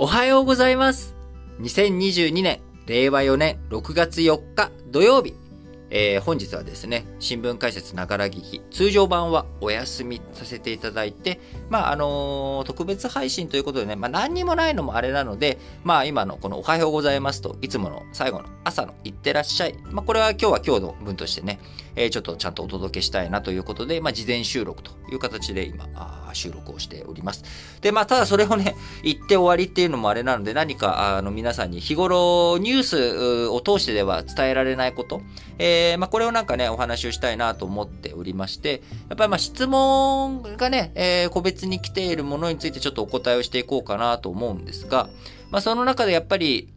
おはようございます。2022年、令和4年6月4日土曜日。えー本日はですね、新聞解説ながら聞き、通常版はお休みさせていただいて、まあ、あのー特別配信ということでね、まあ、何にもないのもあれなので、まあ、今のこのおはようございますと、いつもの最後の朝のいってらっしゃい。まあ、これは今日は今日の分としてね、えちょっとちゃんとお届けしたいなということで、まあ、事前収録という形で今、あ収録をしております。で、まあ、ただそれをね、言って終わりっていうのもあれなので、何か、あの、皆さんに日頃ニュースを通してでは伝えられないこと、えーまあ、これをなんかね、お話をしたいなと思っておりまして、やっぱりま、質問がね、えー個別に来ているものについてちょっとお答えをしていこうかなと思うんですが、まあ、その中でやっぱり、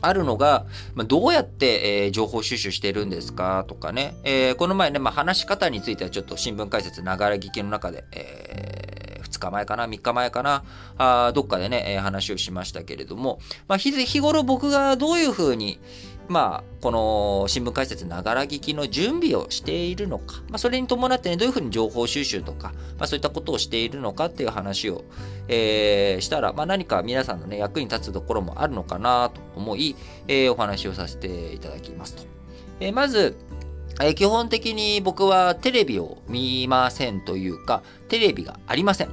あるのが、まあ、どうやって、えー情報収集してるんですか？とかね、えーこの前ね、まあ、話し方についてはちょっと新聞解説ながら聞きの中で、え2日前かな、3日前かな、あどっかでね、えー話をしましたけれども、まあ、日日頃僕がどういうふうに、まあ、この新聞解説ながら聞きの準備をしているのか、まあ、それに伴ってね、どういうふうに情報収集とか、まあ、そういったことをしているのかっていう話を、えーしたら、まあ、何か皆さんのね、役に立つところもあるのかなと思い、えーお話をさせていただきますと。えーまず、え基本的に僕はテレビを見ませんというか、テレビがありません。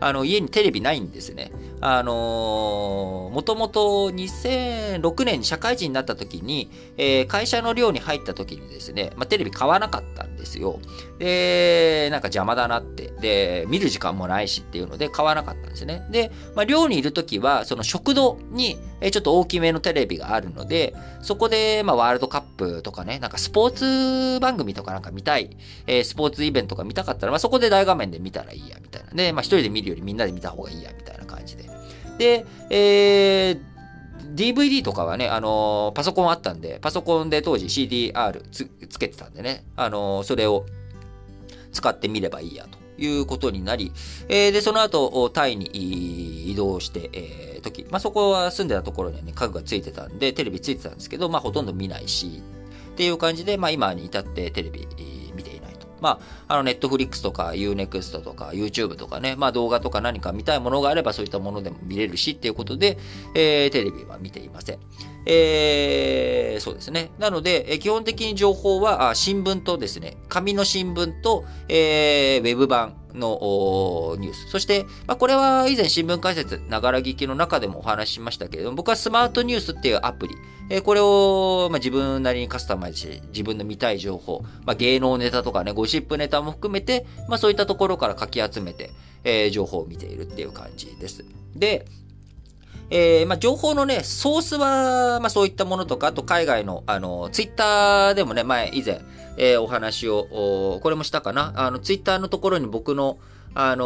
あの家にテレビないんですね。あのー、もともと2006年に社会人になった時に、えー会社の寮に入った時にですね、まあ、テレビ買わなかったんですよ。で、なんか邪魔だなって。で、見る時間もないしっていうので買わなかったんですね。で、まあ、寮にいる時は、その食堂に、えちょっと大きめのテレビがあるので、そこで、まあ、ワールドカップとかね、なんかスポーツ番組とかなんか見たい、えースポーツイベントとか見たかったら、まあ、そこで大画面で見たらいいや、みたいな。で、まあ、一人で見るよりみんなで見た方がいいや、みたいな感じで。で、えー DVD とかはね、あのーパソコンあったんで、パソコンで当時 CDR つつけてたんでね、あのーそれを使ってみればいいやということになり、えーで、その後、タイに移動して、えー時、まあ、そこは住んでたところにはね、家具がついてたんで、テレビついてたんですけど、まあ、ほとんど見ないし、っていう感じで、まあ、今に至ってテレビ、まあ、あの、ネットフリックスとか、Unext とか、YouTube とかね、まあ、動画とか何か見たいものがあれば、そういったものでも見れるし、っていうことで、えーテレビは見ていません。えーそうですね。なので、え基本的に情報は、あ新聞とですね、紙の新聞と、えーウェブ版のニュース。そして、まあ、これは以前新聞解説、ながら聞きの中でもお話ししましたけれども、僕はスマートニュースっていうアプリ、えーこれを、まあ、自分なりにカスタマイズして、自分の見たい情報、まあ、芸能ネタとかね、ゴシップネタも含めて、まあ、そういったところからかき集めて、えー情報を見ているっていう感じです。で、えーまあ、情報のね、ソースは、まあ、そういったものとか、あと海外の、あの、ツイッターでもね、前、以前、えーお話を、これもしたかな？あの、ツイッターのところに僕の、あの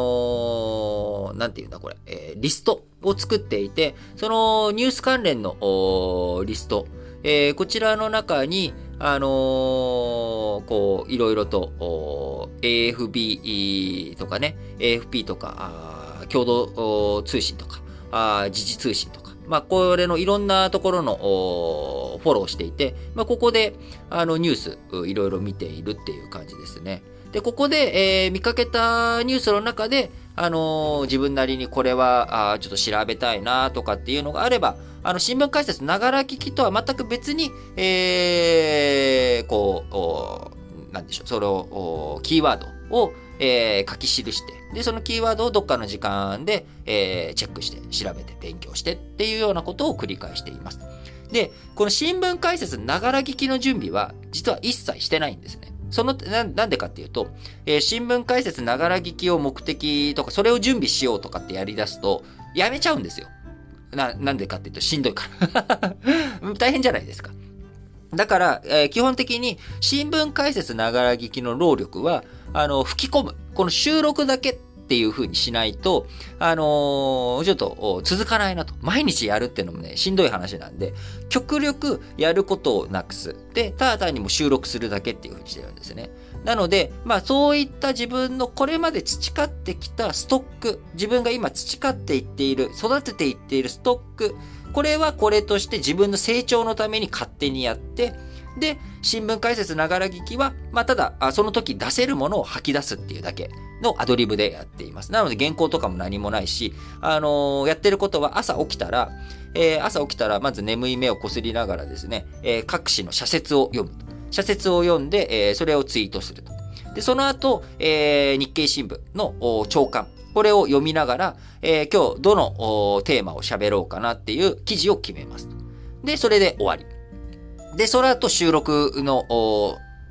ーなんていうんだ、これ、えーリストを作っていて、そのニュース関連のリスト、えーこちらの中に、あのーこう、いろいろと、AFB とかね、AFP とか、共同通信とか、あー時事通信とか、まあ、これのいろんなところのフォローしていて、まあ、ここで、あの、ニュース、いろいろ見ているっていう感じですね。で、ここで、えー見かけたニュースの中で、あのー自分なりにこれは、あちょっと調べたいなとかっていうのがあれば、あの、新聞解説ながら聞きとは全く別に、えーこう、なんでしょう、それを、おキーワードを、えー書き記して、で、そのキーワードをどっかの時間で、えーチェックして、調べて、勉強してっていうようなことを繰り返しています。で、この新聞解説ながら聞きの準備は、実は一切してないんですね。その、ななんでかっていうと、えー新聞解説ながら聞きを目的とか、それを準備しようとかってやり出すと、やめちゃうんですよ。な、なんでかっていうと、しんどいから。大変じゃないですか。だから、えー基本的に新聞解説ながら聞きの労力は、あの、吹き込む。この収録だけっていう風にしないと、あのーちょっと続かないなと。毎日やるっていうのもね、しんどい話なんで、極力やることをなくす。で、ただ単にも収録するだけっていう風にしてるんですね。なので、まあそういった自分のこれまで培ってきたストック、自分が今培っていっている、育てていっているストック、これはこれとして自分の成長のために勝手にやって、で、新聞解説ながら聞きは、まあ、ただ、その時出せるものを吐き出すっていうだけのアドリブでやっています。なので原稿とかも何もないし、あのー、やってることは朝起きたら、えー、朝起きたらまず眠い目をこすりながらですね、えー、各紙の社説を読むと。社説を読んで、えー、それをツイートすると。で、その後、えー、日経新聞の長官。これを読みながら、えー、今日どのテーマを喋ろうかなっていう記事を決めます。で、それで終わり。で、その後収録の、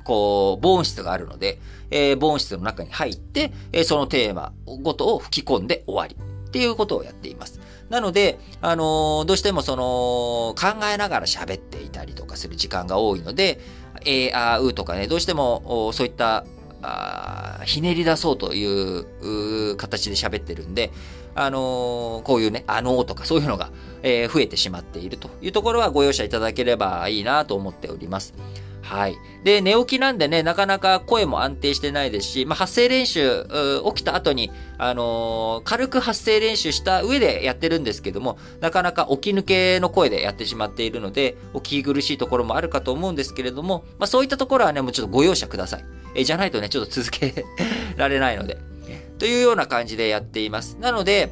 こう、防音室があるので、えー、防音室の中に入って、えー、そのテーマごとを吹き込んで終わり。っていうことをやっています。なので、あのー、どうしてもその、考えながら喋っていたりとかする時間が多いので、えー、あー、うとかね、どうしても、そういった、あひねり出そうという形で喋ってるんで、あのー、こういうね、あのーとかそういうのが、えー、増えてしまっているというところはご容赦いただければいいなと思っております。はい。で、寝起きなんでね、なかなか声も安定してないですし、まあ、発声練習、起きた後に、あのー、軽く発声練習した上でやってるんですけども、なかなか起き抜けの声でやってしまっているので、お聞き苦しいところもあるかと思うんですけれども、まあ、そういったところはね、もうちょっとご容赦ください。えじゃないとね、ちょっと続けられないので。というような感じでやっています。なので、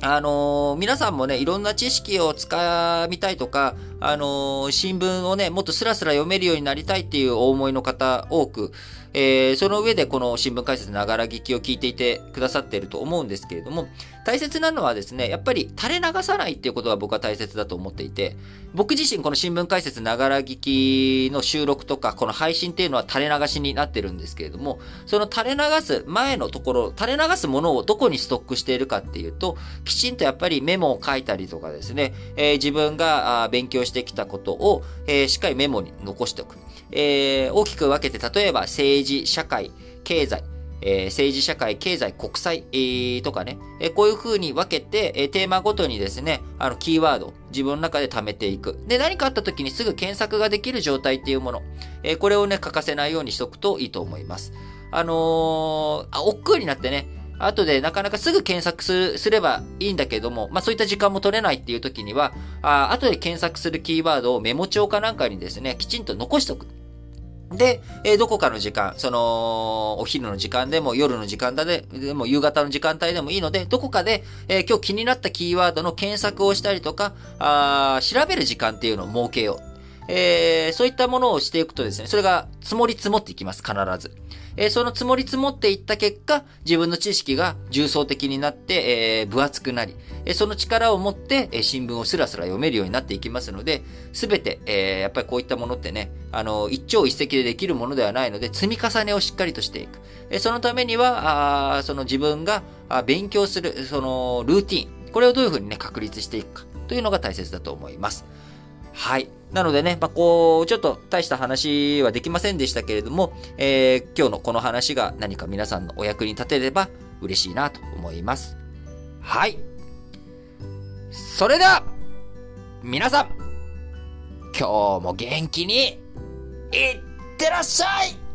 あのー、皆さんもね、いろんな知識をつかみたいとか、あの、新聞をね、もっとスラスラ読めるようになりたいっていうお思いの方多く、えー、その上でこの新聞解説ながら聞きを聞いていてくださっていると思うんですけれども、大切なのはですね、やっぱり垂れ流さないっていうことが僕は大切だと思っていて、僕自身この新聞解説ながら聞きの収録とか、この配信っていうのは垂れ流しになってるんですけれども、その垂れ流す前のところ、垂れ流すものをどこにストックしているかっていうと、きちんとやっぱりメモを書いたりとかですね、えー、自分が勉強してきたことを、えー、しっかりメモに残しておく。えー、大きく分けて、例えば政治、社会、経済、えー、政治、社会、経済、国際、えー、とかね、えー、こういう風に分けて、え、テーマごとにですね、あの、キーワード、自分の中で貯めていく。で、何かあった時にすぐ検索ができる状態っていうもの、え、これをね、欠かせないようにしとくといいと思います。あのー、あ、億劫になってね、後でなかなかすぐ検索すればいいんだけども、まあそういった時間も取れないっていう時には、あ後で検索するキーワードをメモ帳かなんかにですね、きちんと残しておく。で、えー、どこかの時間、その、お昼の時間でも、夜の時間だで、でも、夕方の時間帯でもいいので、どこかで、えー、今日気になったキーワードの検索をしたりとか、あ調べる時間っていうのを設けよう。えー、そういったものをしていくとですね、それが積もり積もっていきます、必ず。えー、その積もり積もっていった結果、自分の知識が重層的になって、えー、分厚くなり、えー、その力を持って、えー、新聞をスラスラ読めるようになっていきますので、すべて、えー、やっぱりこういったものってね、あの、一朝一夕でできるものではないので、積み重ねをしっかりとしていく。えー、そのためには、あその自分があ勉強する、その、ルーティン、これをどういうふうにね、確立していくか、というのが大切だと思います。はい。なのでね、まあ、こう、ちょっと大した話はできませんでしたけれども、えー、今日のこの話が何か皆さんのお役に立てれば嬉しいなと思います。はい。それでは、皆さん、今日も元気に、いってらっしゃい